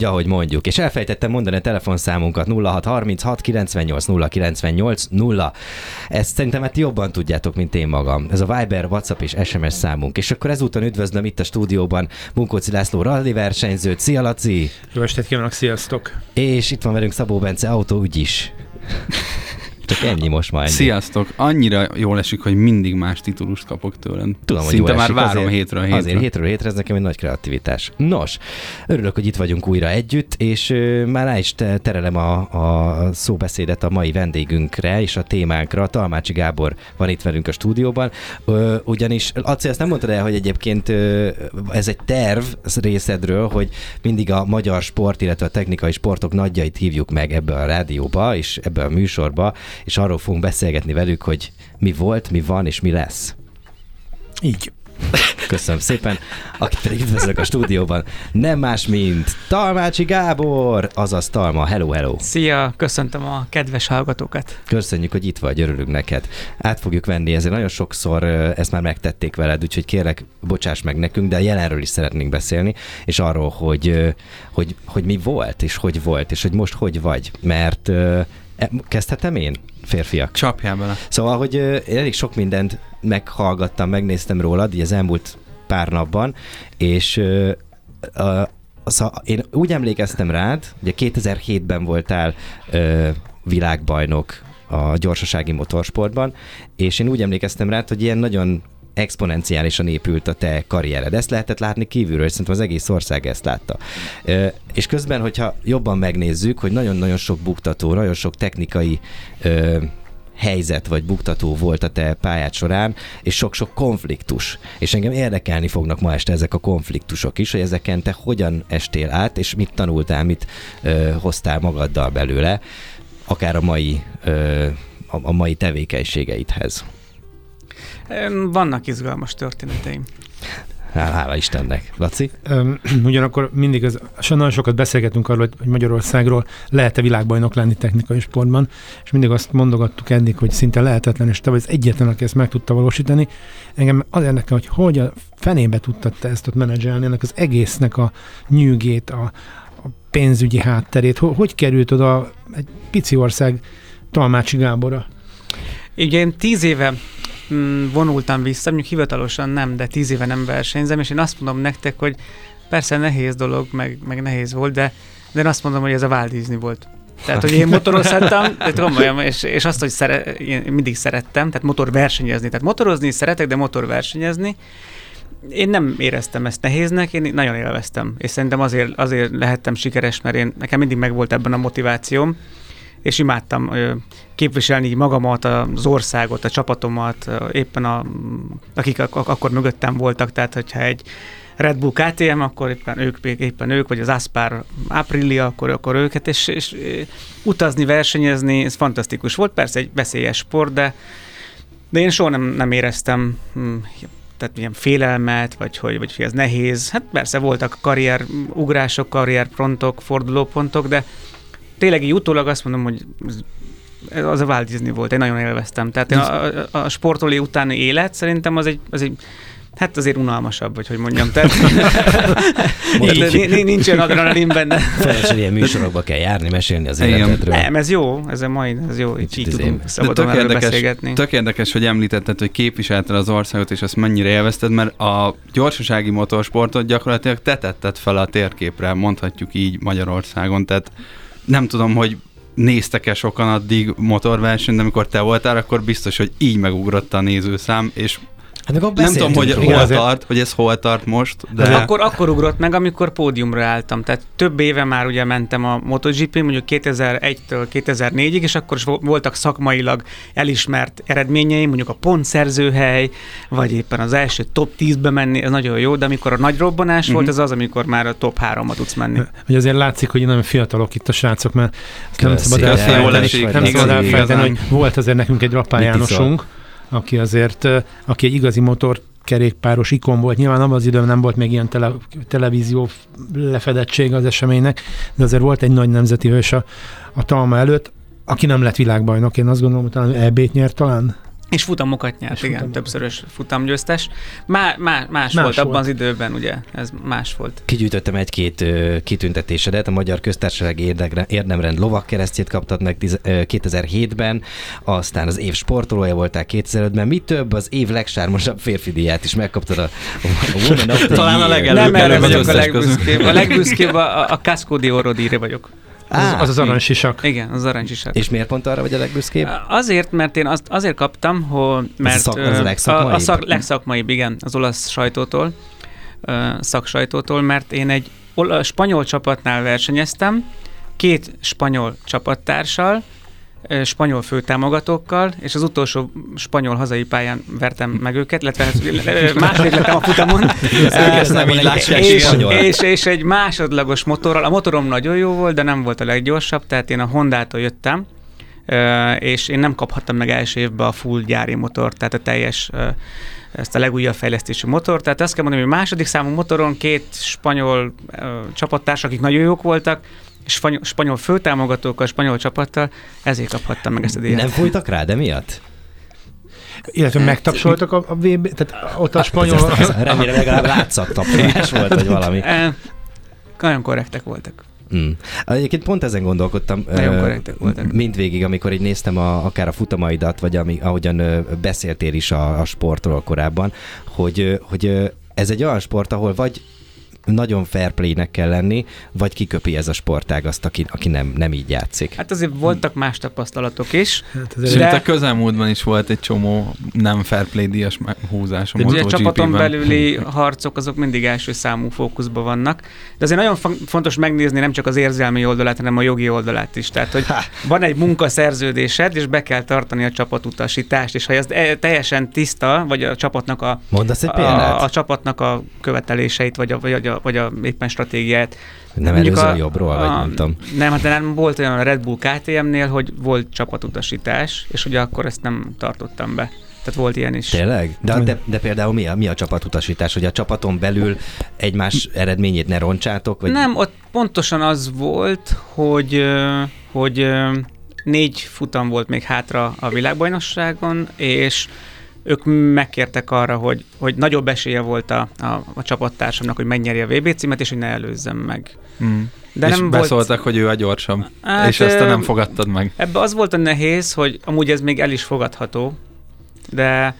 Úgy, ahogy mondjuk. És elfejtettem mondani a telefonszámunkat 0636 98 098 0. Ezt szerintem hát jobban tudjátok, mint én magam. Ez a Viber, WhatsApp és SMS számunk. És akkor ezúton üdvözlöm itt a stúdióban Munkóci László rally versenyzőt. Szia Laci! Jó estét kívánok, sziasztok! És itt van velünk Szabó Bence, autóügy is. Csak ennyi most már. Ennyi. Sziasztok! Annyira jól esik, hogy mindig más titulust kapok tőled. Tudom, hogy Szinte jól már esik, várom azért, hétről hétre. Azért hétről hétre, ez nekem egy nagy kreativitás. Nos, örülök, hogy itt vagyunk újra együtt, és ö, már rá is te- terelem a, a szóbeszédet a mai vendégünkre és a témánkra. Talmácsi Gábor van itt velünk a stúdióban, ö, ugyanis, Laci, azt nem mondtad el, hogy egyébként ö, ez egy terv részedről, hogy mindig a magyar sport, illetve a technikai sportok nagyjait hívjuk meg ebbe a rádióba, és ebbe a műsorba, és arról fogunk beszélgetni velük, hogy mi volt, mi van, és mi lesz. Így. Köszönöm szépen. Akit pedig üdvözlök a stúdióban, nem más, mint Talmácsi Gábor, azaz Talma. Hello, hello. Szia, köszöntöm a kedves hallgatókat. Köszönjük, hogy itt vagy, örülünk neked. Át fogjuk venni, ezért nagyon sokszor ezt már megtették veled, úgyhogy kérlek, bocsáss meg nekünk, de jelenről is szeretnénk beszélni, és arról, hogy, hogy, hogy mi volt, és hogy volt, és hogy most hogy vagy. Mert kezdhetem én, férfiak? Csapjál bele. Szóval, hogy elég sok mindent meghallgattam, megnéztem rólad, így az elmúlt pár napban, és a, szóval én úgy emlékeztem rád, ugye 2007-ben voltál ö, világbajnok a gyorsasági motorsportban, és én úgy emlékeztem rád, hogy ilyen nagyon exponenciálisan épült a te karriered. Ezt lehetett látni kívülről, és szerintem az egész ország ezt látta. És közben, hogyha jobban megnézzük, hogy nagyon-nagyon sok buktató, nagyon sok technikai helyzet vagy buktató volt a te pályád során, és sok-sok konfliktus. És engem érdekelni fognak ma este ezek a konfliktusok is, hogy ezeken te hogyan estél át, és mit tanultál, mit ö, hoztál magaddal belőle, akár a mai, ö, a, a mai tevékenységeidhez. Vannak izgalmas történeteim. Hál- Hála Istennek. Laci? Üm, ugyanakkor mindig az, nagyon sokat beszélgetünk arról, hogy- Magyarországról lehet-e világbajnok lenni technikai sportban, és mindig azt mondogattuk eddig, hogy szinte lehetetlen, és te vagy az egyetlen, aki ezt meg tudta valósítani. Engem az érdekel, hogy hogy a fenébe tudtad te ezt ott menedzselni, ennek az egésznek a nyűgét, a, a pénzügyi hátterét, hogy, hogy került oda egy pici ország Talmácsi Gábora? Ugye én tíz éve vonultam vissza, mondjuk hivatalosan nem, de tíz éve nem versenyzem, és én azt mondom nektek, hogy persze nehéz dolog, meg, meg nehéz volt, de, de én azt mondom, hogy ez a Walt Disney volt. Tehát, hogy én motorozhattam, de komolyan, és, és azt, hogy szere, én mindig szerettem, tehát motorversenyezni. Tehát motorozni szeretek, de motorversenyezni. Én nem éreztem ezt nehéznek, én nagyon élveztem. És szerintem azért, azért lehettem sikeres, mert én, nekem mindig megvolt ebben a motivációm, és imádtam képviselni magamat, az országot, a csapatomat, éppen a, akik ak- ak- akkor mögöttem voltak, tehát hogyha egy Red Bull KTM, akkor éppen ők, éppen ők, vagy az Aspar Aprilia, akkor, akkor őket, és, és utazni, versenyezni, ez fantasztikus volt, persze egy veszélyes sport, de, de én soha nem, nem éreztem hm, tehát ilyen félelmet, vagy hogy, vagy hogy ez nehéz. Hát persze voltak karrierugrások, karrierpontok, fordulópontok, de tényleg így utólag azt mondom, hogy az a Walt Disney volt, én nagyon élveztem. Tehát én a, a, a sportolé utáni élet szerintem az egy, az egy Hát azért unalmasabb, vagy hogy mondjam. Tehát, tehát ni- ni- nincs olyan adrenalin benne. Felesleg ilyen műsorokba kell járni, mesélni az Igen. életedről. Nem, ez jó, ez a mai, ez jó, így, így izé- tudunk De szabadon erről érdekes, beszélgetni. tök érdekes, hogy említetted, hogy képviselted az országot, és azt mennyire élvezted, mert a gyorsasági motorsportot gyakorlatilag te tetted fel a térképre, mondhatjuk így Magyarországon, tehát nem tudom, hogy néztek-e sokan addig motorversenyt, amikor te voltál, akkor biztos, hogy így megugrott a nézőszám, és Hát meg nem tudom, hogy. Igen, hol azért- tart, hogy ez hol tart most, De de akkor, akkor ugrott meg, amikor pódiumra álltam. Tehát több éve már ugye mentem a MotoGP, mondjuk 2001-től 2004-ig, és akkor is vo- voltak szakmailag elismert eredményeim, mondjuk a pontszerzőhely, vagy éppen az első top 10-be menni, ez nagyon jó, de amikor a nagy robbanás Mhm. volt, ez az, amikor már a top 3-ba tudsz menni. Hogy azért látszik, hogy nagyon fiatalok itt a srácok, mert nem szabad elfelejteni, nem szabad elfelejteni, hogy volt azért nekünk egy iszol? Jánosunk, aki azért, aki egy igazi motor kerékpáros ikon volt. Nyilván abban az időben nem volt még ilyen tele, televízió lefedettség az eseménynek, de azért volt egy nagy nemzeti hős a, a Talma előtt, aki nem lett világbajnok. Én azt gondolom, hogy talán EB-t nyert talán. És futamokat nyert, És igen, futamokat. többszörös futamgyőztes. Má, má, más, más Más volt abban volt. az időben, ugye, ez más volt. Kigyűjtöttem egy-két ö, kitüntetésedet, a Magyar Köztársaság érdekre- érdemrend lovakkeresztjét kaptad meg tiz- ö, 2007-ben, aztán az év sportolója voltál 2005-ben, mi több, az év legsármosabb férfi díját is megkaptad a, a Woman of the Talán a legelőbb Nem erre vagyok a legbüszkébb. A legbüszkébb a, a Casco di Oro díjra vagyok. Az, az az aranysisak. Igen, az arancsisak. És miért pont arra vagy a legbüszkébb? Azért, mert én azt azért kaptam, hogy mert szak- az a ö, a, legszakmaibb? a szak, legszakmaibb, igen, az olasz sajtótól, szaksajtótól, mert én egy spanyol csapatnál versenyeztem, két spanyol csapattársal, spanyol főtámogatókkal, és az utolsó spanyol hazai pályán vertem meg őket, illetve hát, második lettem a futamon. Ezt nem így lássák, és, és, és egy másodlagos motorral, a motorom nagyon jó volt, de nem volt a leggyorsabb, tehát én a Hondától jöttem, és én nem kaphattam meg első évben a full gyári motort, tehát a teljes ezt a legújabb fejlesztésű motor. Tehát azt kell mondani, hogy második számú motoron két spanyol ö, csapattárs, akik nagyon jók voltak, spanyol, spanyol főtámogatókkal, spanyol csapattal, ezért kaphattam meg ezt a díjat. Nem fújtak rá, de miatt? Illetve megtapsoltak a, a VB, tehát ott a spanyol... Ez, ez, remélem legalább látszatapsolás volt, vagy valami. E, nagyon korrektek voltak. Mm. Egyébként pont ezen gondolkodtam Nagyon ö, korrektek voltak. mindvégig, amikor így néztem a, akár a futamaidat, vagy ami, ahogyan ö, beszéltél is a, a sportról korábban, hogy, hogy ez egy olyan sport, ahol vagy nagyon fair play-nek kell lenni, vagy kiköpi ez a sportág azt, aki, aki nem, nem így játszik. Hát azért voltak más tapasztalatok is. Hát Sőt, De- a közelmúltban is volt egy csomó nem fair play díjas húzás a De ugye a csapaton belüli harcok azok mindig első számú fókuszban vannak. De azért nagyon fon- fontos megnézni nem csak az érzelmi oldalát, hanem a jogi oldalát is. Tehát, hogy van egy munkaszerződésed, és be kell tartani a csapatutasítást, és ha ez e- teljesen tiszta, vagy a csapatnak a, Mondasz egy a, példát? a csapatnak a követeléseit, vagy a, vagy a, vagy a éppen stratégiát. nem mondjuk előző a, jobbról, vagy nem tudom. Nem, hát nem volt olyan a Red Bull KTM-nél, hogy volt csapatutasítás, és ugye akkor ezt nem tartottam be. Tehát volt ilyen is. Tényleg? De, de, de például mi a, mi a csapatutasítás? Hogy a csapaton belül egymás eredményét ne roncsátok? Vagy Nem, ott pontosan az volt, hogy, hogy négy futam volt még hátra a világbajnokságon, és ők megkértek arra, hogy, hogy nagyobb esélye volt a, a, a csapattársamnak, hogy megnyerje a VB címet, és hogy ne előzzem meg. Mm. De és nem beszóltak, volt... hogy ő a gyorsabb, Hát, és ezt te nem fogadtad meg. Ebbe az volt a nehéz, hogy amúgy ez még el is fogadható, de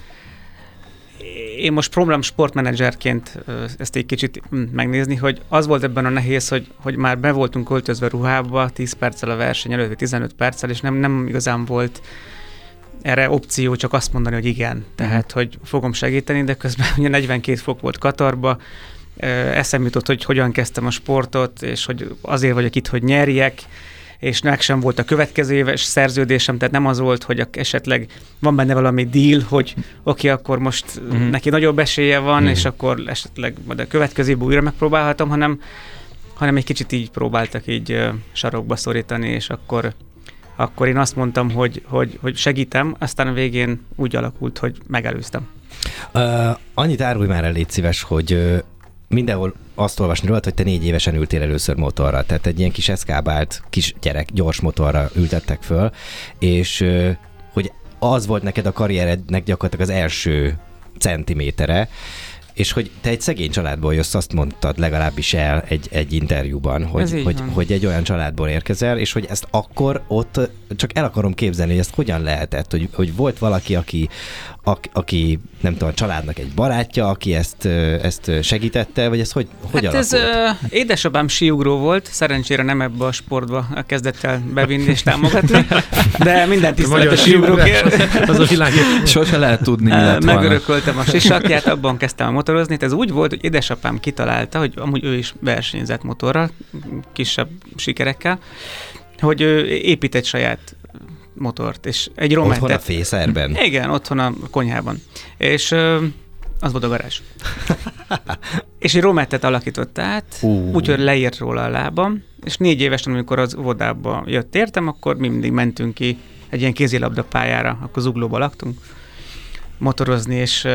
én most program sportmenedzserként ezt egy kicsit mm, megnézni, hogy az volt ebben a nehéz, hogy, hogy már be voltunk költözve ruhába 10 perccel a verseny előtt, vagy 15 perccel, és nem, nem igazán volt erre opció, csak azt mondani, hogy igen, tehát, hogy fogom segíteni, de közben ugye 42 fok volt Katarba, eszem jutott, hogy hogyan kezdtem a sportot, és hogy azért vagyok itt, hogy nyerjek, és nek sem volt a következő éves szerződésem, tehát nem az volt, hogy esetleg van benne valami deal, hogy oké, okay, akkor most Mhm. neki nagyobb esélye van, Mhm. és akkor esetleg majd a következő évben újra megpróbálhatom, hanem, hanem egy kicsit így próbáltak így sarokba szorítani, és akkor akkor én azt mondtam, hogy, hogy, hogy segítem, aztán a végén úgy alakult, hogy megelőztem. Uh, annyit árulj már el, légy szíves, hogy uh, mindenhol azt olvasni rólad, hogy te négy évesen ültél először motorra, tehát egy ilyen kis eszkábált kis gyerek gyors motorra ültettek föl, és uh, hogy az volt neked a karrierednek gyakorlatilag az első centimétere, és hogy te egy szegény családból jössz, azt mondtad legalábbis el egy, egy interjúban, hogy, hogy, van. hogy egy olyan családból érkezel, és hogy ezt akkor ott csak el akarom képzelni, hogy ezt hogyan lehetett, hogy, hogy volt valaki, aki, aki, aki nem tudom, a családnak egy barátja, aki ezt, ezt segítette, vagy ez hogy, hogy hát ez ö, édesapám síugró volt, szerencsére nem ebbe a sportba kezdett el bevinni és támogatni, de minden tisztelet a síugrókért. Az a világ. Sose lehet tudni, mi lett. Megörököltem a sisakját, abban kezdtem a motorozni. Ez úgy volt, hogy édesapám kitalálta, hogy amúgy ő is versenyzett motorral, kisebb sikerekkel, hogy ő épít egy saját motort, és egy Otthon a fészerben. Igen, otthon a konyhában. És az volt a garázs. és egy romettet alakított át, úgyhogy leírt róla a lábam, és négy évesen, amikor az óvodába jött értem, akkor mi mindig mentünk ki egy ilyen kézilabda pályára, akkor zuglóba laktunk, motorozni, és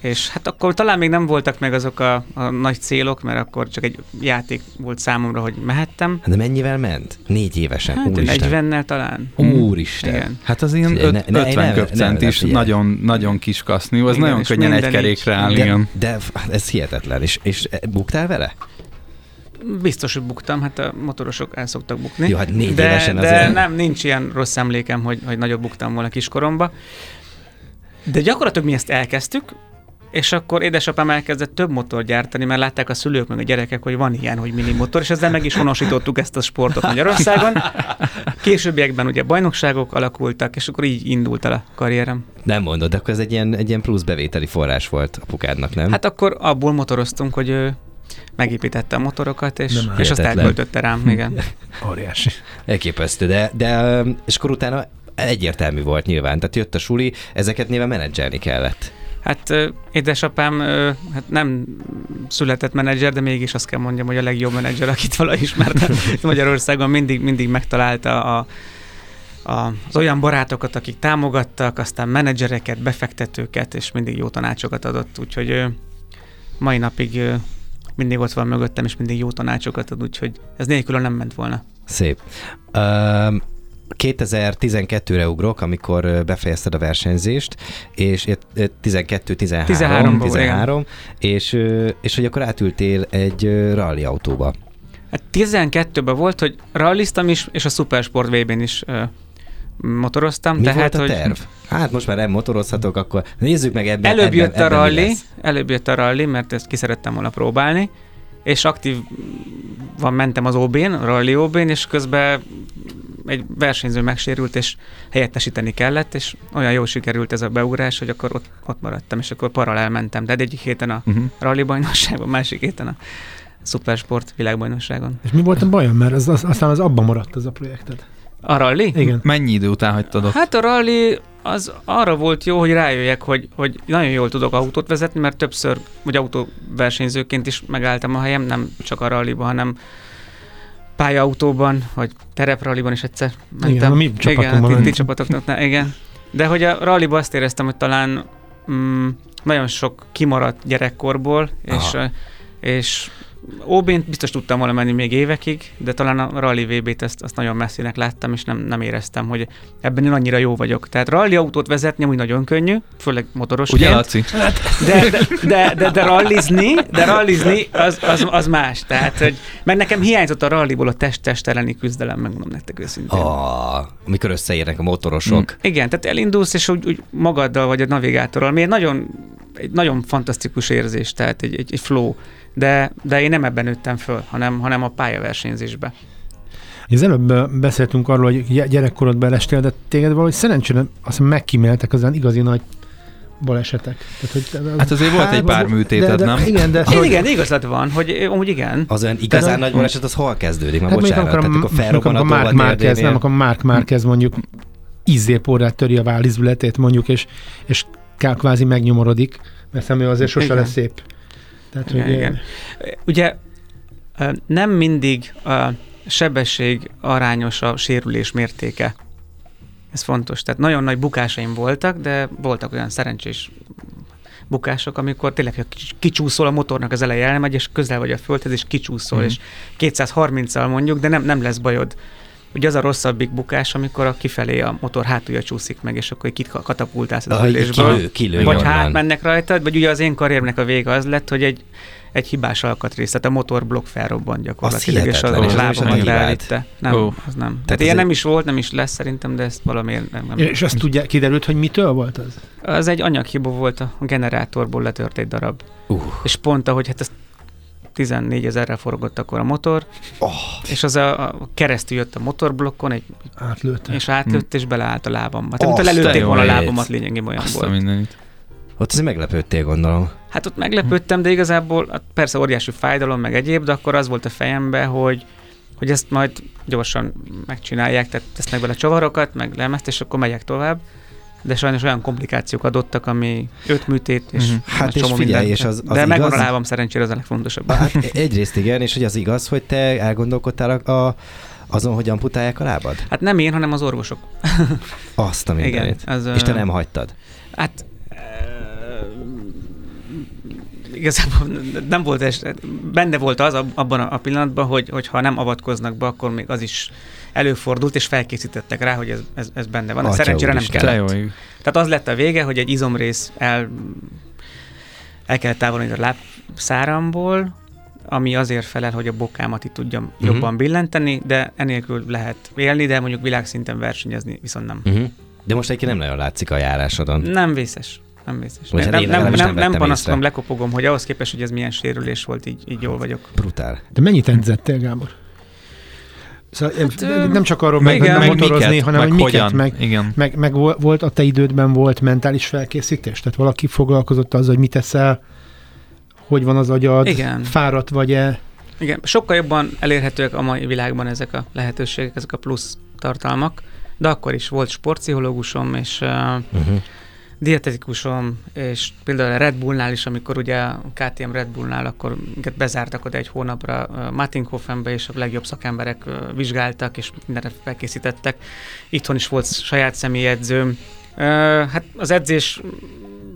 és hát akkor talán még nem voltak meg azok a, a nagy célok, mert akkor csak egy játék volt számomra, hogy mehettem. De mennyivel ment? Négy évesen. Hát Úristen. 40-nel talán. Úristen. Igen. Hát az ilyen öt, ne- ne- 50 ne- köpcent ne- is figyelj. nagyon, nagyon kis kaszniú, az Igen, nagyon könnyen egy kerékre áll, De, igen. de ez hihetetlen. És, és buktál vele? Biztos, hogy buktam, hát a motorosok el szoktak bukni. Jó, hát négy de, évesen de azért. nem, nincs ilyen rossz emlékem, hogy, hogy nagyobb buktam volna kiskoromba. De gyakorlatilag mi ezt elkezdtük, és akkor édesapám elkezdett több motor gyártani, mert látták a szülők meg a gyerekek, hogy van ilyen, hogy mini motor, és ezzel meg is honosítottuk ezt a sportot Magyarországon. Későbbiekben ugye bajnokságok alakultak, és akkor így indult el a karrierem. Nem mondod, de akkor ez egy ilyen, egy ilyen plusz bevételi forrás volt apukádnak, nem? Hát akkor abból motoroztunk, hogy ő megépítette a motorokat, és, Nem és azt elköltötte rám, igen. Óriási. Elképesztő, de, de és akkor utána egyértelmű volt nyilván. Tehát jött a suli, ezeket nyilván menedzselni kellett. Hát édesapám hát nem született menedzser, de mégis azt kell mondjam, hogy a legjobb menedzser, akit vala ismert itt Magyarországon, mindig, mindig megtalálta a, a, az olyan barátokat, akik támogattak, aztán menedzsereket, befektetőket, és mindig jó tanácsokat adott, úgyhogy mai napig mindig ott van mögöttem, és mindig jó tanácsokat ad, úgyhogy ez nélkül nem ment volna. Szép. Um, 2012-re ugrok, amikor befejezted a versenyzést, és ö, ö, 12, 13, 13-ban, 13 és, és hogy akkor átültél egy rally autóba. Hát 12-ben volt, hogy ralliztam is, és a Supersport VB-n is motoroztam. Mi tehát, volt a hogy terv? Hát most már nem motorozhatok, akkor nézzük meg ebben. Előbb ebben, jött a ebben mi rally, előbb jött a rally, mert ezt ki szerettem volna próbálni, és aktív van mentem az OB-n, a rally OB-n, és közben egy versenyző megsérült, és helyettesíteni kellett, és olyan jól sikerült ez a beugrás, hogy akkor ott, ott maradtam, és akkor paralel mentem. De egyik héten a Uh-huh. rally bajnokságon, másik héten a Supersport világbajnokságon. És mi volt a bajom? Mert az, az, aztán az abban maradt az a projekted. A rally? Igen. Mennyi idő után hagytad ott? Hát a rally az arra volt jó, hogy rájöjjek, hogy, hogy nagyon jól tudok autót vezetni, mert többször, vagy autóversenyzőként is megálltam a helyem, nem csak a rallyban, hanem pályaautóban, vagy terepralliban is egyszer mentem. Igen, a mi igen, a ti, csapatoknak, igen. De hogy a rallyban azt éreztem, hogy talán mm, nagyon sok kimaradt gyerekkorból, és, és OB-n biztos tudtam volna menni még évekig, de talán a Rally VB-t ezt, azt nagyon messzinek láttam, és nem, nem éreztem, hogy ebben én annyira jó vagyok. Tehát rally autót vezetni úgy nagyon könnyű, főleg motorosként. Ugye, Laci? De, de, de, de, de rallizni, de rallizni az, az, az, más. Tehát, hogy, mert nekem hiányzott a ralliból a test-test elleni küzdelem, megmondom nektek őszintén. Ah, amikor összeérnek a motorosok. Igen, tehát elindulsz, és úgy, úgy magaddal vagy a navigátorral, egy nagyon, egy nagyon fantasztikus érzés, tehát egy, egy, egy flow. De, de én nem ebben nőttem föl, hanem, hanem a pályaversenyzésbe. Az előbb beszéltünk arról, hogy gy- gyerekkorodban elestél, de téged valahogy szerencsére azt megkíméltek az igazi nagy balesetek. Tehát, hogy, Hát azért volt egy pár de, műtéted, de, nem? Igen, de hogy, igen, igazad van, hogy amúgy igen. Az olyan igazán Tehát- nagy baleset, az hol kezdődik? Már hát bocsánat, amikor, tehát akkor amikor, amikor felrobban a Mark Márquez, nem, akkor Mark Márquez mondjuk izzéporrát töri a vállizületét mondjuk, és, és kvázi megnyomorodik, mert személy azért sose Igen. lesz szép. Tehát, Igen, hogy, igen. Ugye nem mindig a sebesség arányos a sérülés mértéke. Ez fontos. Tehát nagyon nagy bukásaim voltak, de voltak olyan szerencsés bukások, amikor tényleg kicsúszol a motornak az eleje elmegy, és közel vagy a földhez, és kicsúszol, Mhm. és 230-al mondjuk, de nem, nem lesz bajod. Ugye az a rosszabbik bukás, amikor a kifelé a motor hátulja csúszik meg, és akkor kit katapultálsz az ülésből. kilő, kilő Vagy hát mennek rajtad, vagy ugye az én karrieremnek a vége az lett, hogy egy, egy hibás alkatrész, tehát a motorblokk felrobbant gyakorlatilag, és az, és lábamat leállítte. Nem, Ó. az nem. Tehát, ez ilyen nem is volt, nem is lesz szerintem, de ezt valamiért nem. nem. és azt tudja, kiderült, hogy mitől volt az? Az egy anyaghiba volt, a generátorból letört egy darab. Uh, És pont ahogy hát ezt 14 ezerrel forgott akkor a motor, oh, és az a, a keresztül jött a motorblokkon, egy, Átlőtte. és átlőtt, és beleállt a lábamba. Tehát, mint lelőtték volna a lábamat lényegében olyan Azt a volt. mindenit. ott azért meglepődtél, gondolom. Hát ott meglepődtem, de igazából hát persze óriási fájdalom, meg egyéb, de akkor az volt a fejemben, hogy, hogy ezt majd gyorsan megcsinálják, tehát tesznek bele csavarokat, meg lemezt, és akkor megyek tovább. De sajnos olyan komplikációk adottak, ami öt műtét, és Mhm. Hát és figyelj, minden. és az- az De megvan a lábam szerencsére, az a legfontosabb. Hát egyrészt igen, és hogy az igaz, hogy te elgondolkodtál a, a, azon, hogy amputálják a lábad? Hát nem én, hanem az orvosok. Azt a mindenit. az, És te nem hagytad. Hát igazából nem volt es, benne volt az abban a pillanatban, hogy, hogy ha nem avatkoznak be, akkor még az is előfordult, és felkészítettek rá, hogy ez, ez, ez benne van. Atya Szerencsére nem úristen. kellett. Te jó. Tehát az lett a vége, hogy egy izomrész el, el kellett távolítani a lábszáramból, ami azért felel, hogy a bokámat itt tudjam uh-huh. jobban billenteni, de enélkül lehet élni, de mondjuk világszinten versenyezni viszont nem. Uh-huh. De most egyébként nem nagyon látszik a járásodon. Nem vészes. Nem vészes. Nem, nem, nem, nem, nem nem észre. lekopogom, hogy ahhoz képest, hogy ez milyen sérülés volt, így, így jól vagyok. Brutál. De mennyit edzettél, Gábor? Szóval hát, nem csak arról meg, igen. nem meg motorozni, miket, hanem meg hogy miket, hogyan. meg, Igen. meg, meg vol- volt a te idődben volt mentális felkészítés? Tehát valaki foglalkozott azzal, hogy mit teszel, hogy van az agyad, Igen. fáradt vagy-e? Igen, sokkal jobban elérhetőek a mai világban ezek a lehetőségek, ezek a plusz tartalmak, de akkor is volt sportpszichológusom, és uh, Uh-huh. Dietetikusom, és például a Red Bullnál is, amikor ugye a KTM Red Bullnál, akkor minket bezártak oda egy hónapra Mattinghofenbe, és a legjobb szakemberek vizsgáltak, és mindenre felkészítettek. Itthon is volt saját személyedzőm. Hát az edzés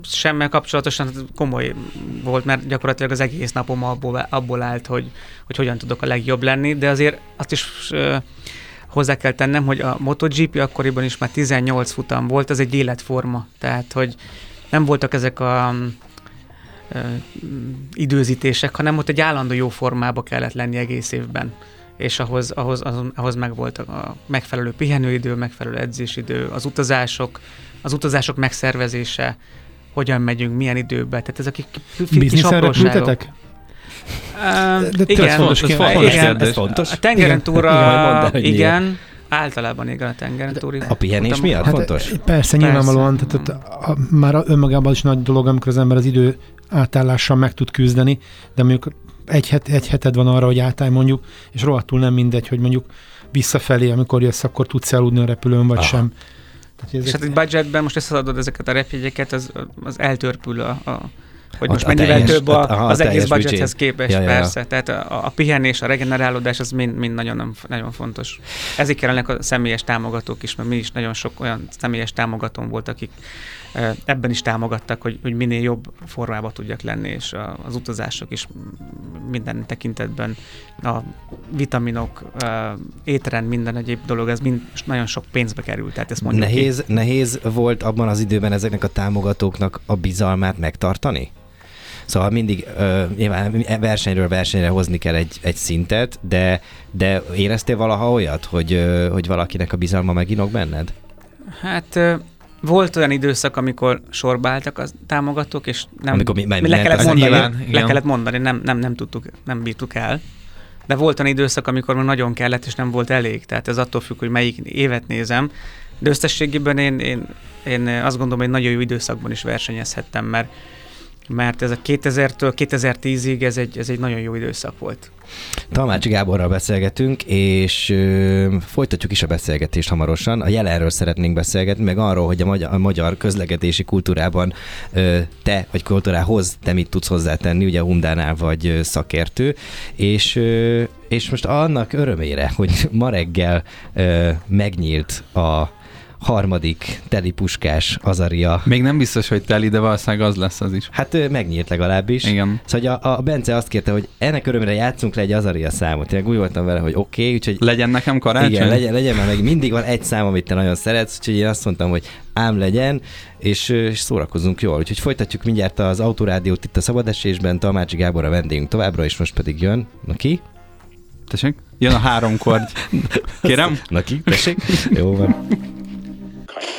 semmel kapcsolatosan hát komoly volt, mert gyakorlatilag az egész napom abból, abból állt, hogy, hogy hogyan tudok a legjobb lenni, de azért azt is hozzá kell tennem, hogy a MotoGP akkoriban is már 18 futam volt, ez egy életforma, tehát hogy nem voltak ezek a ö, időzítések, hanem ott egy állandó jó formába kellett lenni egész évben és ahhoz, ahhoz, ahhoz, ahhoz meg volt a megfelelő pihenőidő, megfelelő edzésidő, az utazások, az utazások megszervezése, hogyan megyünk, milyen időben, tehát ezek a kis apróságok. repültetek? Um, De igen, fontos ez kérdés. fontos igen. Ez fontos. a tengeren Igen. túra, Igen, mondd igen, általában igen a tengeren túri. A pihenés futamok. miatt Hát, fontos? Persze, persze, nyilvánvalóan, tehát a, a, már önmagában is nagy dolog, amikor az ember az idő átállással meg tud küzdeni, de mondjuk egy, het, egy heted van arra, hogy átállj mondjuk, és rohadtul nem mindegy, hogy mondjuk visszafelé, amikor jössz, akkor tudsz aludni a repülőn, vagy Aha. sem. Tehát, És ezek, hát egy budgetben most összeadod ezeket a repjegyeket, az, az eltörpül a, a hogy A- most a mennyivel teljes- több a, a az egész budgethez képest, Ja, ja, ja. persze. Tehát a, a pihenés, a regenerálódás, az mind, mind nagyon, nagyon fontos. Ezért kellenek a személyes támogatók is, mert mi is nagyon sok olyan személyes támogatón volt, akik ebben is támogattak, hogy, hogy minél jobb formába tudjak lenni, és a, az utazások is minden tekintetben, a vitaminok, eh, étrend, minden egyéb dolog, ez mind nagyon sok pénzbe került, tehát ezt mondjuk ki. Nehéz, nehéz volt abban az időben ezeknek a támogatóknak a bizalmát megtartani? Szóval mindig ö, nyilván versenyről versenyre hozni kell egy, egy szintet, de, de éreztél valaha olyat, hogy, ö, hogy valakinek a bizalma meginog benned? Hát ö, volt olyan időszak, amikor sorba álltak a támogatók, és nem, Amikor mi- mi, mi- le kellett az mondani, nyilván, le igen. kellett mondani, nem, nem, nem tudtuk, nem bírtuk el. De volt olyan időszak, amikor már nagyon kellett, és nem volt elég. Tehát ez attól függ, hogy melyik évet nézem. De összességében én, én, én azt gondolom, hogy nagyon jó időszakban is versenyezhettem, mert mert ez a 2000-től 2010-ig ez egy, ez egy nagyon jó időszak volt. Tamács Gáborral beszélgetünk, és ö, folytatjuk is a beszélgetést hamarosan. A jelenről szeretnénk beszélgetni, meg arról, hogy a magyar, a magyar közlekedési kultúrában ö, te, vagy kultúrához te mit tudsz hozzátenni, ugye Humdánál vagy ö, szakértő, és, ö, és most annak örömére, hogy ma reggel ö, megnyílt a harmadik telipuskás Azaria. Még nem biztos, hogy teli, de valószínűleg az lesz az is. Hát megnyílt legalábbis. Igen. Szóval a, a Bence azt kérte, hogy ennek örömére játszunk le egy Azaria számot. Én úgy voltam vele, hogy oké, okay, úgyhogy Legyen nekem karácsony? igen, legyen, legyen, mert meg mindig van egy szám, amit te nagyon szeretsz, úgyhogy én azt mondtam, hogy ám legyen, és, és szórakozunk jól. Úgyhogy folytatjuk mindjárt az Autorádiót itt a Szabadesésben, Tamácsi Gábor a vendégünk továbbra, és most pedig jön. Na ki? Tessék? Jön a három kord. Kérem? Na ki? Tessék? Jó van.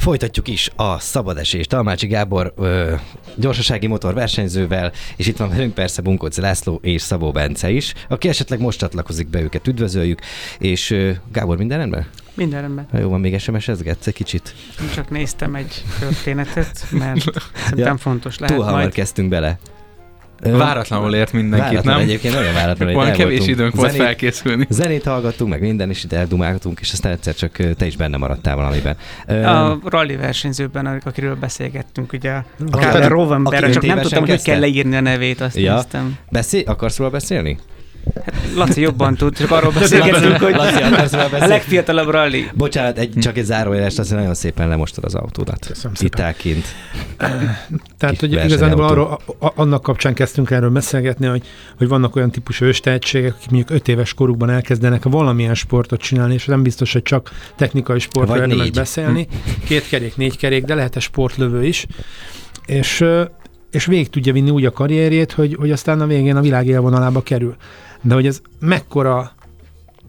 Folytatjuk is a szabadesést Talmácsi Gábor ö, gyorsasági motor versenyzővel, és itt van velünk persze Bunkoc László és Szabó Bence is, aki esetleg most csatlakozik be, őket üdvözöljük, és ö, Gábor minden rendben? Minden rendben. Jó van, még SMS-ezgetsz egy kicsit? Csak néztem egy történetet, mert szerintem fontos lehet Túl hamar majd. kezdtünk bele. Váratlanul ért mindenkit, váratlan nem? Egyébként nagyon váratlan, hogy Van kevés voltunk. időnk volt Zenét- felkészülni. Zenét hallgattunk, meg minden, és itt eldumáltunk, és aztán egyszer csak te is benne maradtál valamiben. A rally versenyzőben, ak- akiről beszélgettünk, ugye a aki Rovenberg, csak nem tudtam, hogy kell leírni a nevét, azt Ja. néztem. Beszél, akarsz róla beszélni? Laci jobban tud, csak arról beszélgetünk, hogy Laci, a legfiatalabb rally. Bocsánat, egy, csak egy zárójeles, azt nagyon szépen lemostad az autódat. Köszönöm kint. Tehát, Kis hogy igazából arról, a, a, annak kapcsán kezdtünk erről beszélgetni, hogy, hogy vannak olyan típusú őstehetségek, akik mondjuk öt éves korukban elkezdenek valamilyen sportot csinálni, és nem biztos, hogy csak technikai sportról érdemes beszélni. Két kerék, négy kerék, de lehet sportlövő is. És, és végig tudja vinni úgy a karrierjét, hogy, hogy aztán a végén a világ élvonalába kerül. De hogy ez mekkora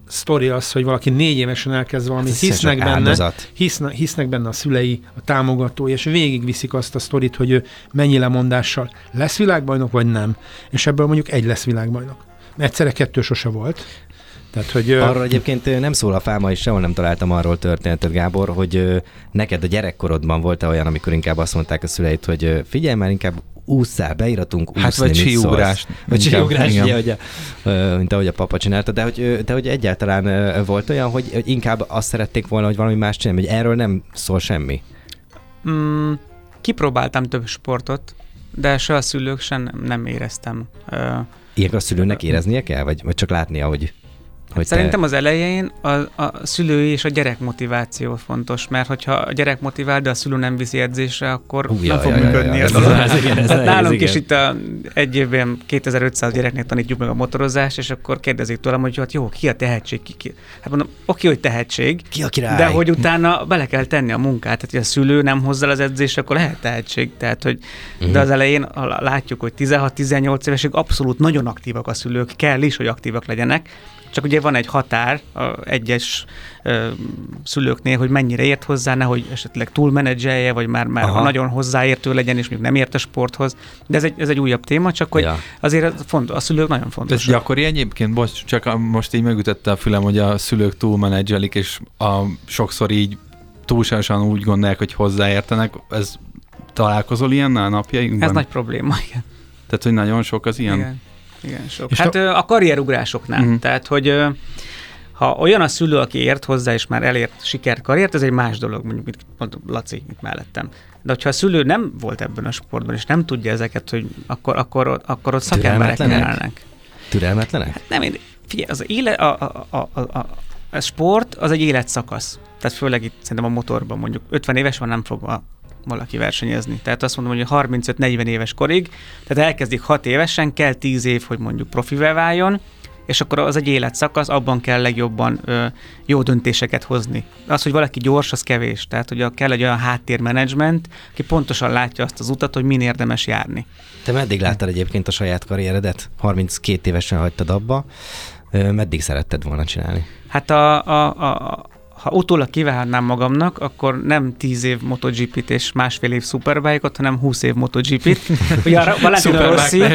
sztori az, hogy valaki négy évesen elkezd valamit, Ez hisznek benne, áldozat. hisznek, benne a szülei, a támogatói, és végigviszik azt a sztorit, hogy ő mennyi lemondással lesz világbajnok, vagy nem. És ebből mondjuk egy lesz világbajnok. Egyszerre kettő sose volt. Tehát, hogy Arról egyébként nem szól a fáma, és sehol nem találtam arról történetet, Gábor, hogy neked a gyerekkorodban volt-e olyan, amikor inkább azt mondták a szüleid, hogy figyelj már, inkább ússzál, beiratunk úszni, Hát vagy síugrás. Vagy síugrás, ugye, hogy a, mint ahogy a papa csinálta, de hogy, de hogy egyáltalán volt olyan, hogy hogy inkább azt szerették volna, hogy valami más csinálni, hogy erről nem szól semmi. Mm, kipróbáltam több sportot, de se a szülők, se nem, éreztem. Ilyenkor a szülőnek éreznie kell, vagy, vagy csak látnia, hogy, hogy Szerintem az elején a, a szülői és a gyerek motiváció fontos, mert hogyha a gyerek motivál, de a szülő nem viszi edzésre, akkor Hú, nem jaj, fog jaj, működni jaj, ez ez a dolog. nehéz, igen, ez Tehát nehéz, nálunk igen. is itt a, egy évben 2500 gyereknek tanítjuk meg a motorozást, és akkor kérdezik tőlem, hogy hát jó, ki a tehetség? Ki, ki? Hát mondom, oké, hogy tehetség, Ki a király? de hogy utána bele kell tenni a munkát, tehát hogy a szülő nem hozzá az edzésre, akkor lehet tehetség. Tehát, hogy Mhm. de az elején látjuk, hogy 16-18 évesig abszolút nagyon aktívak a szülők, kell is, hogy aktívak legyenek, csak ugye van egy határ a egyes ö, szülőknél, hogy mennyire ért hozzá, nehogy esetleg túlmenedzselje, vagy már, már Aha. nagyon hozzáértő legyen, és még nem ért a sporthoz. De ez egy, ez egy újabb téma, csak hogy Ja. azért ez fontos, a szülők nagyon Ez fontos. gyakori egyébként, bocs, csak most így megütötte a fülem, hogy a szülők túlmenedzselik, és a, sokszor így túlságosan úgy gondolják, hogy hozzáértenek. Ez találkozol ilyennel napjainkban? Ez nagy probléma, igen. Tehát, hogy nagyon sok az ilyen? Igen, igen sok. És hát ö, a karrierugrásoknál. Uh-huh. Tehát, hogy ha olyan a szülő, aki ért hozzá, és már elért sikerkarriert, ez egy más dolog, mondjuk itt pont Laci itt mellettem. De hogyha a szülő nem volt ebben a sportban, és nem tudja ezeket, hogy akkor, akkor, akkor ott szakemberek Türelmetlenek? kellnek. Türelmetlenek? Nem, én, figyelj, az éle, a, a, a, a, a, a sport az egy életszakasz. Tehát főleg itt szerintem a motorban mondjuk 50 éves van, nem fog a, valaki versenyezni. Tehát azt mondom, hogy 35-40 éves korig, tehát elkezdik 6 évesen, kell 10 év, hogy mondjuk profivel váljon, és akkor az egy életszakasz, abban kell legjobban ö, jó döntéseket hozni. Az, hogy valaki gyors, az kevés. Tehát, hogy kell egy olyan háttérmenedzsment, aki pontosan látja azt az utat, hogy min érdemes járni. Te meddig láttad egyébként a saját karrieredet? 32 évesen hagytad abba. Meddig szeretted volna csinálni? Hát a, a, a, ha utólag kivágnám magamnak, akkor nem 10 év MotoGP-t és másfél év Superbike-ot, hanem 20 év MotoGP-t. Ugye a Valentino Rossi, uh,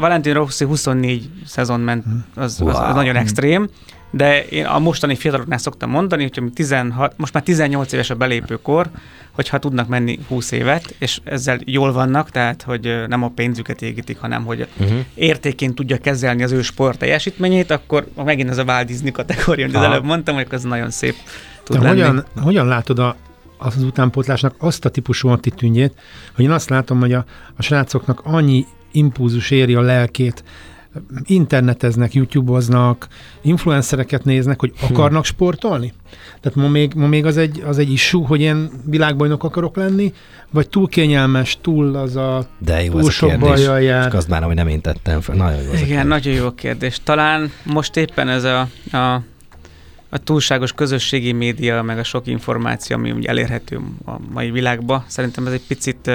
Valentino Rossi 24 szezon ment, az, az, az Wow. nagyon extrém, de én a mostani fiataloknál szoktam mondani, hogy 16, most már 18 éves a belépőkor, hogyha tudnak menni 20 évet, és ezzel jól vannak, tehát hogy nem a pénzüket égítik, hanem hogy Uh-huh. értékén tudja kezelni az ő sport teljesítményét, akkor megint ez a Walt Disney kategória, amit az előbb mondtam, hogy az nagyon szép tud Te lenni. hogyan, hogyan látod a, az utánpótlásnak azt a típusú attitűdjét, hogy én azt látom, hogy a, a srácoknak annyi impulzus éri a lelkét, interneteznek, youtube-oznak, influencereket néznek, hogy akarnak sportolni? Tehát ma még, ma még az, egy, az egy issue, hogy én világbajnok akarok lenni, vagy túl kényelmes, túl az a De jó túl ez a sok kérdés. bajjal jár. Csak azt már, hogy nem én tettem fel. Nagyon jó a Igen, nagyon jó kérdés. Talán most éppen ez a, a, a túlságos közösségi média, meg a sok információ, ami úgy elérhető a mai világban, szerintem ez egy picit,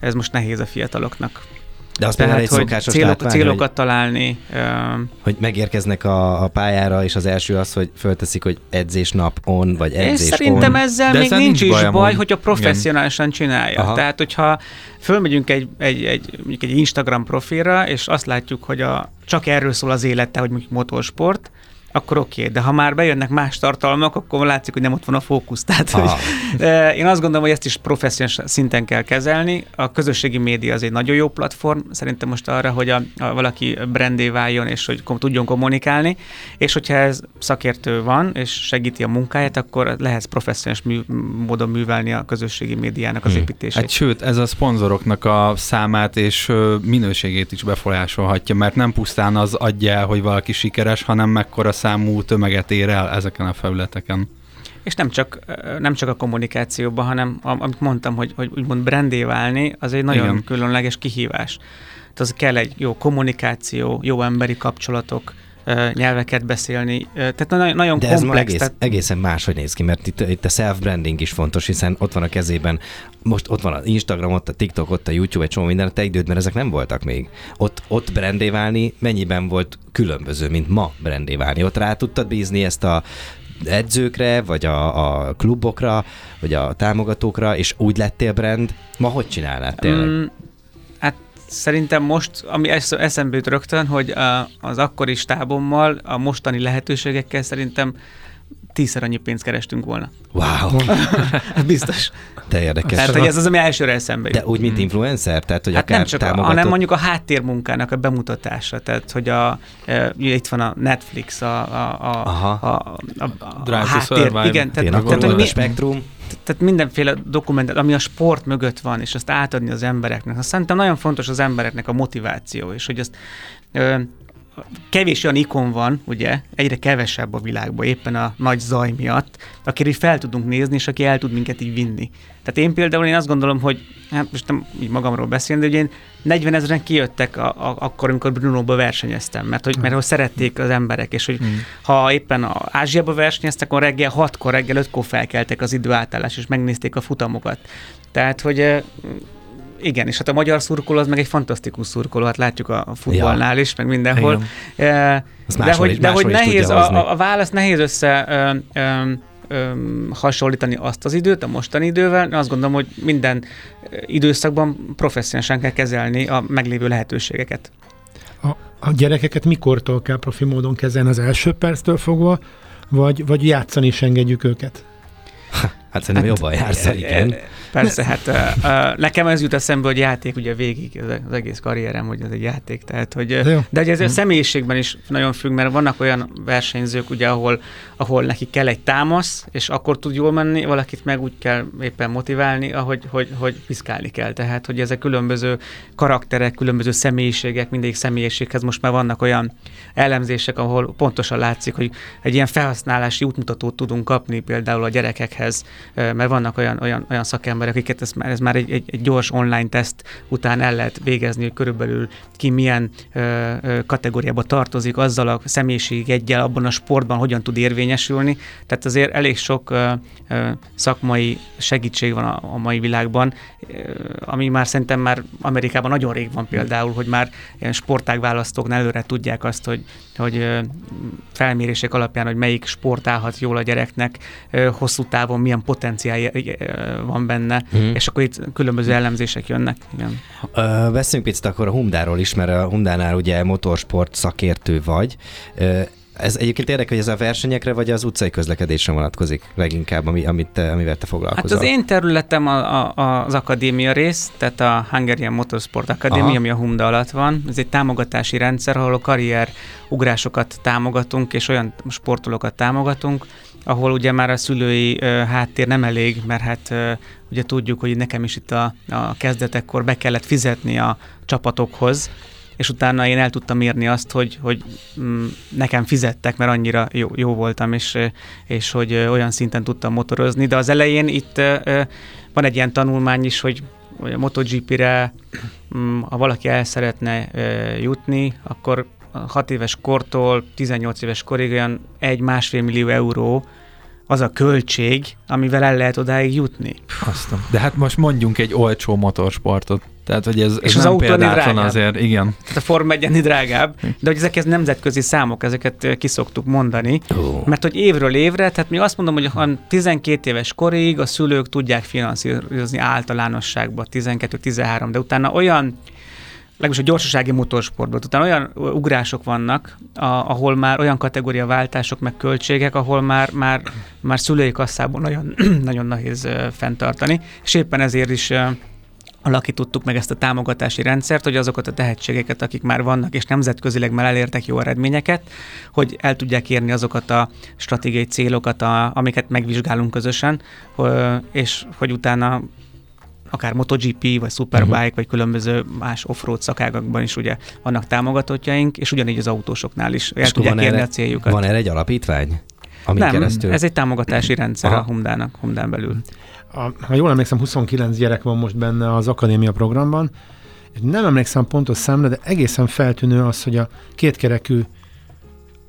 ez most nehéz a fiataloknak. De azt például egy Tehát, hogy szokásos célok, látvány, célokat találni, ö, hogy, hogy megérkeznek a, a pályára, és az első az, hogy fölteszik, hogy edzés nap on, vagy Én edzés szerintem on. ezzel De még ezzel nincs, nincs is baj hogyha professzionálisan csinálja. Aha. Tehát, hogyha fölmegyünk egy, egy, egy, mondjuk egy Instagram profilra, és azt látjuk, hogy a, csak erről szól az élete, hogy mondjuk motorsport, akkor oké, okay. de ha már bejönnek más tartalmak, akkor látszik, hogy nem ott van a fókusz. Tehát, hogy, én azt gondolom, hogy ezt is professzionális szinten kell kezelni. A közösségi média az egy nagyon jó platform, szerintem most arra, hogy a, a valaki brandé váljon, és hogy kom, tudjon kommunikálni, és hogyha ez szakértő van, és segíti a munkáját, akkor lehet professzionális mű, módon művelni a közösségi médiának az hmm. építését. Hát sőt, ez a szponzoroknak a számát és minőségét is befolyásolhatja, mert nem pusztán az adja hogy valaki sikeres, hanem mekkora számú tömeget ér el ezeken a felületeken. És nem csak, nem csak a kommunikációban, hanem amit mondtam, hogy, hogy úgymond brandé válni, az egy nagyon Igen. különleges kihívás. Tehát az kell egy jó kommunikáció, jó emberi kapcsolatok, nyelveket beszélni. Tehát nagyon, nagyon De komplex. ez egész, tehát... egészen máshogy néz ki, mert itt, itt a self-branding is fontos, hiszen ott van a kezében, most ott van az Instagram, ott a TikTok, ott a YouTube, egy csomó minden, a te idődben ezek nem voltak még. Ott, ott brandé válni mennyiben volt különböző, mint ma brandé válni? Ott rá tudtad bízni ezt a edzőkre, vagy a, a klubokra, vagy a támogatókra, és úgy lettél brand. Ma hogy csinálnád tényleg? Mm, Szerintem most, ami eszembe jut rögtön, hogy az akkori stábommal, a mostani lehetőségekkel szerintem tízszer annyi pénzt kerestünk volna. Wow! Biztos. De érdekes. Tehát, hogy ez az, ami elsőre eszembe jut. De úgy, mint influencer? Tehát, hogy hát akár nem csak, támogatott... hanem mondjuk a háttérmunkának a bemutatása. Tehát, hogy a, e, itt van a Netflix, a, a, a, Aha. a, a, a, a háttér. Igen, tehát, tehát, tehát, hogy mi, spektrum tehát mindenféle dokumentet, ami a sport mögött van, és azt átadni az embereknek. Azt szerintem nagyon fontos az embereknek a motiváció, és hogy azt ö, kevés olyan ikon van, ugye, egyre kevesebb a világban, éppen a nagy zaj miatt, akire fel tudunk nézni, és aki el tud minket így vinni. Tehát én például én azt gondolom, hogy, hát most nem így magamról beszélni, de ugye én 40 ezeren kijöttek a, a, akkor, amikor Brunóba versenyeztem, mert hogy, mert hogy szerették az emberek, és hogy hmm. ha éppen a Ázsiába versenyeztek, akkor reggel 6-kor, reggel 5-kor felkeltek az időátállás, és megnézték a futamokat. Tehát, hogy igen, és hát a magyar szurkoló az meg egy fantasztikus szurkoló, hát látjuk a futballnál ja. is, meg mindenhol. Igen. De hogy, de hogy nehéz, a, a válasz nehéz össze ö, ö, ö, hasonlítani azt az időt a mostani idővel. Azt gondolom, hogy minden időszakban professzionálisan kell kezelni a meglévő lehetőségeket. A, a gyerekeket mikortól kell profi módon kezelni az első perctől fogva, vagy, vagy játszani is engedjük őket? Hát szerintem hát, jobban jársz, igen. Persze, hát uh, nekem ez jut eszembe, hogy játék ugye végig az egész karrierem, hogy ez egy játék, tehát hogy, de, de ez a hm. személyiségben is nagyon függ, mert vannak olyan versenyzők, ugye, ahol, ahol neki kell egy támasz, és akkor tud jól menni, valakit meg úgy kell éppen motiválni, ahogy hogy, hogy piszkálni kell. Tehát, hogy ezek különböző karakterek, különböző személyiségek, mindig személyiséghez most már vannak olyan elemzések, ahol pontosan látszik, hogy egy ilyen felhasználási útmutatót tudunk kapni például a gyerekekhez, mert vannak olyan, olyan, olyan szakemberek, emberek, akiket ez már, ez már egy, egy, egy gyors online teszt után el lehet végezni, hogy körülbelül ki milyen ö, ö, kategóriába tartozik, azzal a személyiség egyel abban a sportban hogyan tud érvényesülni. Tehát azért elég sok ö, ö, szakmai segítség van a, a mai világban, ö, ami már szerintem már Amerikában nagyon rég van például, hogy már ilyen sportágválasztóknál előre tudják azt, hogy, hogy felmérések alapján, hogy melyik sport állhat jól a gyereknek, hosszú távon milyen potenciál van benne, mm. és akkor itt különböző elemzések jönnek. Igen. Ö, beszéljünk picit akkor a Humdáról is, mert a Humdánál ugye motorsport szakértő vagy. Ö, ez egyébként érdekel, hogy ez a versenyekre vagy az utcai közlekedésre vonatkozik leginkább, ami, amit te, amivel te foglalkozol? Hát az én területem a, a, az akadémia rész, tehát a Hungarian Motorsport Akadémia, Aha. ami a Humda alatt van. Ez egy támogatási rendszer, ahol a karrier ugrásokat támogatunk, és olyan sportolókat támogatunk, ahol ugye már a szülői uh, háttér nem elég, mert hát uh, ugye tudjuk, hogy nekem is itt a, a kezdetekkor be kellett fizetni a csapatokhoz, és utána én el tudtam érni azt, hogy, hogy mm, nekem fizettek, mert annyira jó, jó voltam, és, és hogy olyan szinten tudtam motorozni, de az elején itt van egy ilyen tanulmány is, hogy a MotoGP-re, mm, ha valaki el szeretne jutni, akkor 6 éves kortól 18 éves korig olyan egy-másfél millió euró az a költség, amivel el lehet odáig jutni. Aztán. De hát most mondjunk egy olcsó motorsportot. Tehát, hogy ez, ez És az nem példátlan azért, igen. Tehát a Form 1 drágább, de hogy ezek ez nemzetközi számok, ezeket kiszoktuk mondani, oh. mert hogy évről évre, tehát mi azt mondom, hogy ha 12 éves korig a szülők tudják finanszírozni általánosságban 12-13, de utána olyan legalábbis a gyorsasági motorsportban. Utána olyan ugrások vannak, a, ahol már olyan kategória váltások, meg költségek, ahol már, már, már szülői kasszában nagyon, nagyon nehéz fenntartani, és éppen ezért is alakítottuk meg ezt a támogatási rendszert, hogy azokat a tehetségeket, akik már vannak, és nemzetközileg már elértek jó eredményeket, hogy el tudják érni azokat a stratégiai célokat, a, amiket megvizsgálunk közösen, és hogy utána akár MotoGP, vagy Superbike, uh-huh. vagy különböző más offroad szakágakban is ugye vannak támogatottjaink, és ugyanígy az autósoknál is el És tudják van érni erre- a céljukat. Van erre egy alapítvány? Amin Nem, keresztül? ez egy támogatási rendszer Aha. a Humdának, Humdán belül. A, ha jól emlékszem, 29 gyerek van most benne az akadémia programban, nem emlékszem pontos számra, de egészen feltűnő az, hogy a kétkerekű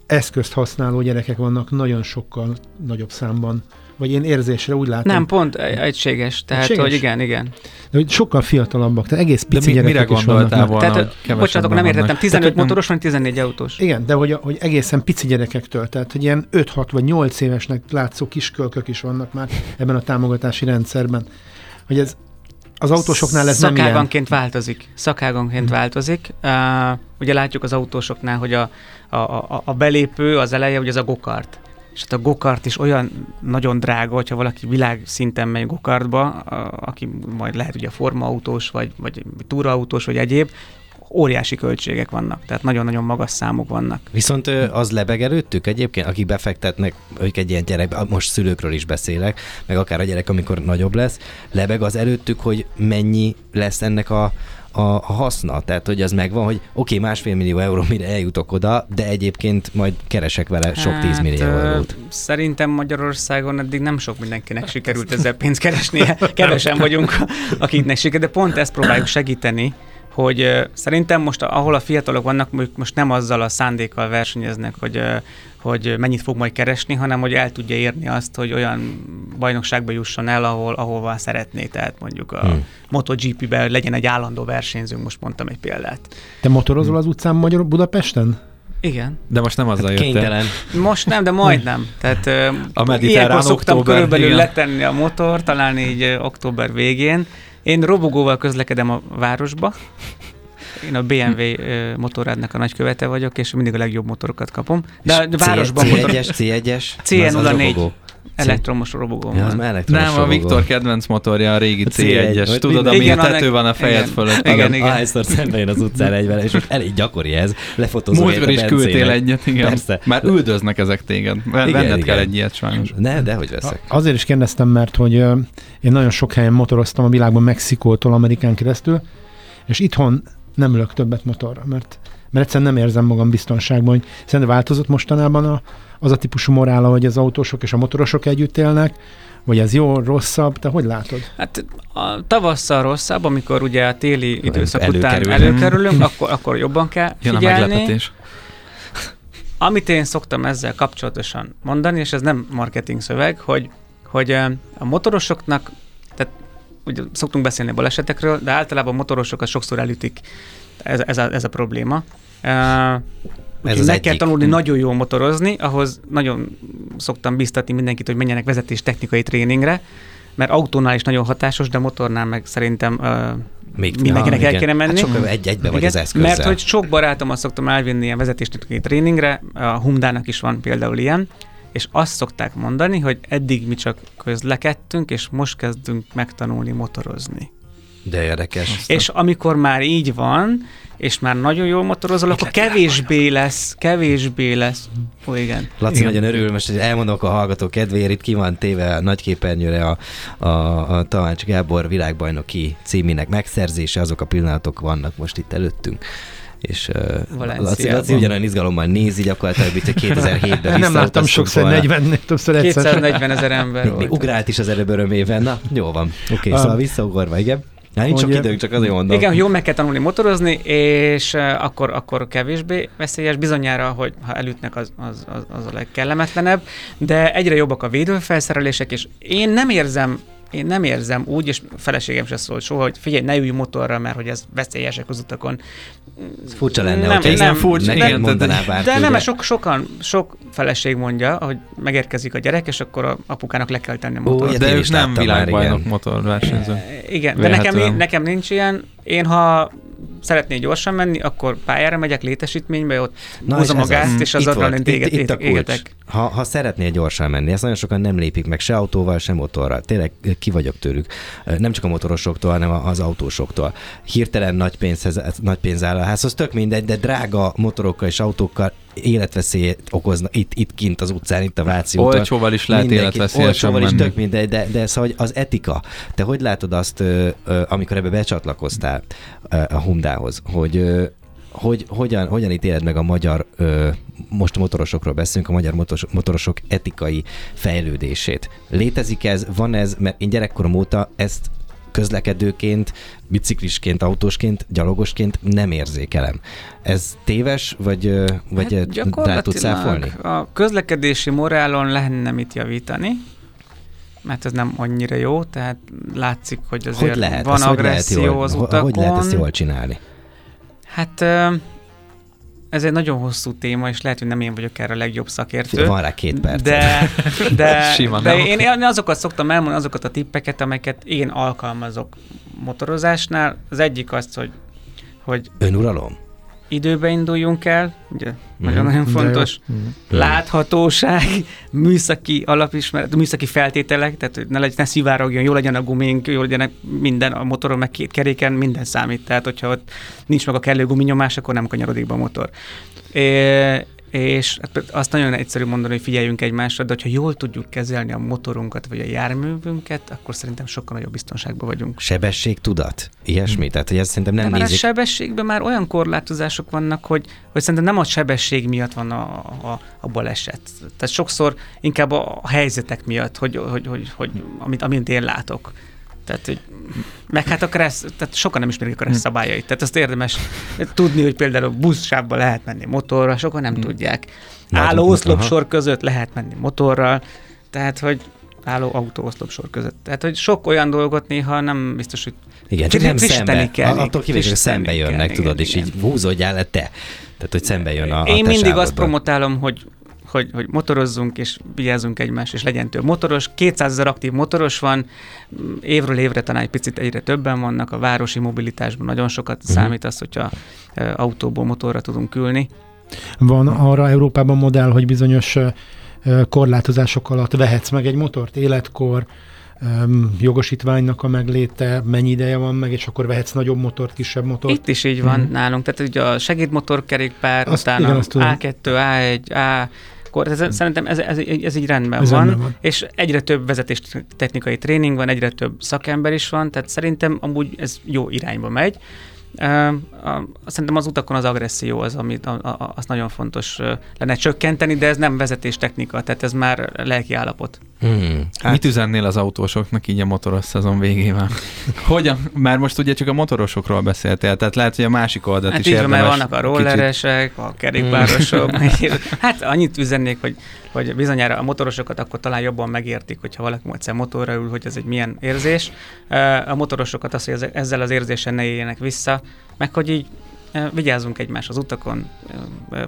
eszközt használó gyerekek vannak nagyon sokkal nagyobb számban. Vagy én érzésre úgy látom. Nem, pont egy- egységes, tehát Egységes? hogy igen, igen. De hogy sokkal fiatalabbak, tehát egész De pici mi, mire gyerekek is gondoltál vannak. volna, Tehát, hogy hogy bocsánatok, nem értettem, vannak? 15 Tehát, hogy nem- motoros, vagy 14 autós? Igen, de hogy, hogy egészen pici gyerekektől, tehát hogy ilyen 5-6 vagy 8 évesnek látszó kiskölkök is vannak már ebben a támogatási rendszerben. Hogy ez az autósoknál ez nem ilyen. Szakáganként változik. Szakáganként változik. Uh, ugye látjuk az autósoknál, hogy a, a, a, a belépő, az eleje, ugye az a gokart. És hát a gokart is olyan nagyon drága, hogyha valaki világszinten megy gokartba, aki majd lehet ugye formaautós, vagy, vagy túraautós, vagy egyéb, óriási költségek vannak, tehát nagyon-nagyon magas számok vannak. Viszont az lebeg előttük egyébként, akik befektetnek, ők egy ilyen gyerek, most szülőkről is beszélek, meg akár a gyerek, amikor nagyobb lesz, lebeg az előttük, hogy mennyi lesz ennek a, a, a haszna. Tehát, hogy az megvan, hogy oké, okay, másfél millió euró, mire eljutok oda, de egyébként majd keresek vele sok tízmillió ö, eurót. Szerintem Magyarországon eddig nem sok mindenkinek sikerült ezzel pénzt keresnie. Kevesen vagyunk, akiknek sikerült, de pont ezt próbáljuk segíteni, hogy szerintem most, ahol a fiatalok vannak, most nem azzal a szándékkal versenyeznek, hogy hogy mennyit fog majd keresni, hanem hogy el tudja érni azt, hogy olyan bajnokságba jusson el, ahol, ahova szeretné. Tehát mondjuk a Hmm. hmm. MotoGP-ben legyen egy állandó versenyzőnk, most mondtam egy példát. Te motorozol az utcán Magyar Budapesten? Igen. De most nem azzal Hát jöttem. kénytelen. Most nem, de majdnem. Tehát A ilyenkor szoktam október, körülbelül igen. letenni a motor, talán így október végén. Én robogóval közlekedem a városba. Én a BMW ö, motorrádnak a nagykövete vagyok, és mindig a legjobb motorokat kapom. De, de városban motor, C1-es, C1-es? CN04. Elektromos robogó Ja, az már elektromos Nem, a. Viktor kedvenc motorja a régi A C1, C1-es. hogy Tudod, mindig- ami a Igen, tető annak- van a fejed igen. fölött. Igen, Igen. Ahányszor szembe jön az utcán egy vele, és most elég gyakori ez. Lefotózol Múltkor is a küldtél egyet, igen. Persze. Már üldöznek ezek téged. Igen, Venned kell egy ilyet sajnos. Ne, de hogy veszek. A- Azért is kérdeztem, mert hogy én nagyon sok helyen motoroztam a világban, Mexikótól Amerikán keresztül, és itthon nem ülök többet motorra, mert, mert egyszerűen nem érzem magam biztonságban. Hogy szerintem változott mostanában a, az a típusú morála, hogy az autósok és a motorosok együtt élnek, vagy ez jó, rosszabb, te hogy látod? Hát a tavasszal rosszabb, amikor ugye a téli időszak után előkerülünk. előkerülünk, akkor, akkor jobban kell Jön a figyelni. meglepetés. Amit én szoktam ezzel kapcsolatosan mondani, és ez nem marketing szöveg, hogy, hogy a motorosoknak, tehát ugye szoktunk beszélni a balesetekről, de általában a motorosokat sokszor elütik. Ez, ez, a, ez a probléma. Uh, Ez az meg kell egyik. tanulni nagyon jól motorozni, ahhoz nagyon szoktam biztatni mindenkit, hogy menjenek vezetés technikai tréningre, mert autónál is nagyon hatásos, de motornál meg szerintem uh, Még mindenkinek ja, el igen. kéne menni. Hát sokkal egy-egybe vagy Igen, az eszközzel. Mert hogy sok barátomat szoktam elvinni ilyen vezetéstechnikai tréningre, a Humdának is van például ilyen, és azt szokták mondani, hogy eddig mi csak közlekedtünk, és most kezdünk megtanulni motorozni. De érdekes. És amikor már így van, és már nagyon jól motorozol, akkor kevésbé lesz, kevésbé lesz. Ó, igen. Laci Igen. nagyon örül, most hogy elmondok a hallgató kedvéért, itt ki van téve a nagyképernyőre a, a, a Tamács Gábor világbajnoki címének megszerzése, azok a pillanatok vannak most itt előttünk. És uh. Laci, Laci ugyanolyan izgalommal nézi gyakorlatilag, mint hogy 2007-ben Nem láttam sokszor, 40 többször egyszer. 240 ezer ember Még, még volt. ugrált is az előbb örömében. Na, jó van. Oké, okay, Um, szóval visszaugorva, igen. Hát nincs sok hogy- időnk, csak azért mondom. Igen, jól meg kell tanulni motorozni, és akkor, akkor kevésbé veszélyes. Bizonyára, hogy ha elütnek, az, az, az, az a legkellemetlenebb, de egyre jobbak a védőfelszerelések, és én nem érzem én nem érzem úgy, és feleségem se szólt soha, hogy figyelj, ne ülj motorra, mert hogy ez veszélyesek az utakon. Ez furcsa lenne, Nem, hogyha nem, furcsa, neked igen, mondaná bárki. De nem, mert sok, sokan, sok feleség mondja, hogy megérkezik a gyerek, és akkor a apukának le kell tenni a Ó, motort. ilyet De ők nem világbajnok igen. motorversenyző. Igen, de nekem, nekem nincs ilyen. Én ha szeretnél gyorsan menni, akkor pályára megyek létesítménybe, ott Na, húzom a gázt, az. és az adrenalin égetek. Ha, ha szeretnél gyorsan menni, ezt nagyon sokan nem lépik meg se autóval, se motorral. Tényleg ki vagyok tőlük. Nem csak a motorosoktól, hanem az autósoktól. Hirtelen nagy, pénzhez, nagy pénz áll a házhoz, tök mindegy, de drága motorokkal és autókkal életveszélyt okozna itt, itt kint az utcán, itt a Váci úton. Olcsóval is lehet életveszélyesen Olcsóval is menni. tök mindegy, de, de szóval az etika. Te hogy látod azt, amikor ebbe becsatlakoztál a Hundához, hogy hogy hogyan, hogyan ítéled meg a magyar, ö, most motorosokról beszélünk, a magyar motoros, motorosok etikai fejlődését. Létezik ez, van ez, mert én gyerekkorom óta ezt közlekedőként, biciklisként, autósként, gyalogosként nem érzékelem. Ez téves, vagy, vagy hát rá tudsz száfolni? a közlekedési morálon lenne mit javítani, mert ez nem annyira jó, tehát látszik, hogy azért Hogy lehet? van Ezt hogy lehet agresszió az utakon. Hogy lehet ezt jól csinálni? Hát ez egy nagyon hosszú téma, és lehet, hogy nem én vagyok erre a legjobb szakértő. Van rá két perc. De, de, Sima, de nem? én, én azokat szoktam elmondani, azokat a tippeket, amelyeket én alkalmazok motorozásnál. Az egyik az, hogy, hogy Önuralom? Időbe induljunk el, ugye Mhm. nagyon-nagyon De jó. fontos. Mhm. Láthatóság, műszaki alapismeret, műszaki feltételek, tehát hogy ne, legy, ne szivárogjon, jó legyen a gumink, jó legyen minden a motoron, meg két keréken, minden számít. Tehát, hogyha ott nincs meg a kellő guminyomás, akkor nem kanyarodik be a motor. É, és azt nagyon egyszerű mondani, hogy figyeljünk egymásra, de hogyha jól tudjuk kezelni a motorunkat, vagy a járművünket, akkor szerintem sokkal nagyobb biztonságban vagyunk. Sebesség, tudat? Ilyesmi? Tehát, hogy ezt szerintem nem de már nézik. a sebességben már olyan korlátozások vannak, hogy, hogy szerintem nem a sebesség miatt van a, a, a baleset. Tehát sokszor inkább a, a helyzetek miatt, hogy, hogy, hogy, hogy amit, amit én látok. Tehát, hogy, meg hát a kereszt, tehát sokan nem ismerik a kereszt szabályait. Tehát azt érdemes tudni, hogy például buszsávban lehet menni motorral, sokan nem tudják. Nagyon- Álló oszlopsor között lehet menni motorral, tehát, hogy álló autó oszlopsor között. Tehát, hogy sok olyan dolgot néha nem biztos, hogy Igen, csak nem szembe. kell, Attól kivéve, hogy szembe kell, jönnek, igen, tudod, és igen. így húzódjál le te. Tehát, hogy szembe jön a, a Én te mindig azt promotálom, hogy hogy, hogy motorozzunk és vigyázzunk egymás, és legyen több motoros. 200 ezer aktív motoros van, mm, évről évre talán egy picit egyre többen vannak, a városi mobilitásban nagyon sokat uh-huh. számít az, hogyha autóból motorra tudunk ülni. Van arra Európában modell, hogy bizonyos korlátozások alatt vehetsz meg egy motort, életkor, jogosítványnak a megléte, mennyi ideje van meg, és akkor vehetsz nagyobb motort, kisebb motort. Itt is így van Mhm. nálunk, tehát ugye a segédmotorkerékpár, Azt- utána igen, azt tudom. A2, A1, A, akkor ez, szerintem ez, ez, ez így rendben Ez van, rendben van. és egyre több vezetés technikai tréning van, egyre több szakember is van, tehát szerintem amúgy ez jó irányba megy. Uh, szerintem az utakon az agresszió az, amit a, a, az nagyon fontos uh, lenne csökkenteni, de ez nem vezetés technika, tehát ez már lelki állapot. Hmm. Hát, Mit üzennél az autósoknak így a motoros szezon végével? Hogyan? Már most ugye csak a motorosokról beszéltél, tehát lehet, hogy a másik oldalt Hát is így van, mert érdemes vannak a kicsit- rolleresek, a kerékpárosok. hát annyit üzennék, hogy, hogy bizonyára a motorosokat akkor talán jobban megértik, hogyha valaki egyszer motorra ül, hogy ez egy milyen érzés. A motorosokat azt, hogy ez- ezzel az érzéssel ne éljenek vissza, meg hogy így vigyázzunk egymás az utakon,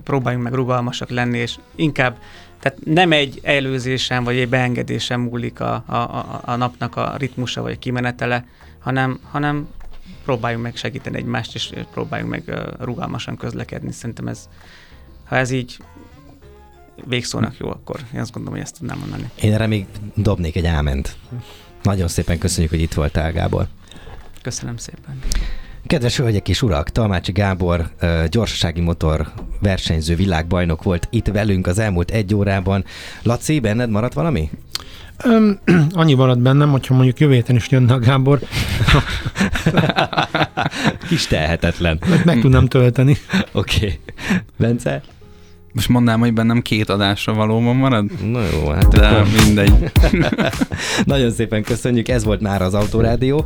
próbáljunk meg rugalmasak lenni, és inkább tehát nem egy előzésen vagy egy beengedésen múlik a, a, a, a napnak a ritmusa vagy a kimenetele, hanem, hanem próbáljunk meg segíteni egymást, és próbáljunk meg rugalmasan közlekedni. Szerintem ez, ha ez így végszónak jó, akkor én azt gondolom, hogy ezt tudnám mondani. Én erre még dobnék egy áment. Nagyon szépen köszönjük, hogy itt voltál, Gábor. Köszönöm szépen. Kedves hölgyek és urak, Talmácsi Gábor gyorsasági motor versenyző világbajnok volt itt velünk az elmúlt egy órában. Laci, benned maradt valami? Öm, annyi maradt bennem, hogyha mondjuk jövő héten is jönne a Gábor, Kis tehetetlen. meg, meg tudnám tölteni. Oké. Okay. Bence? Most mondnám, hogy bennem két adásra valóban marad? Na jó, hát De akkor mindegy. nagyon szépen köszönjük, ez volt már az Autorádió.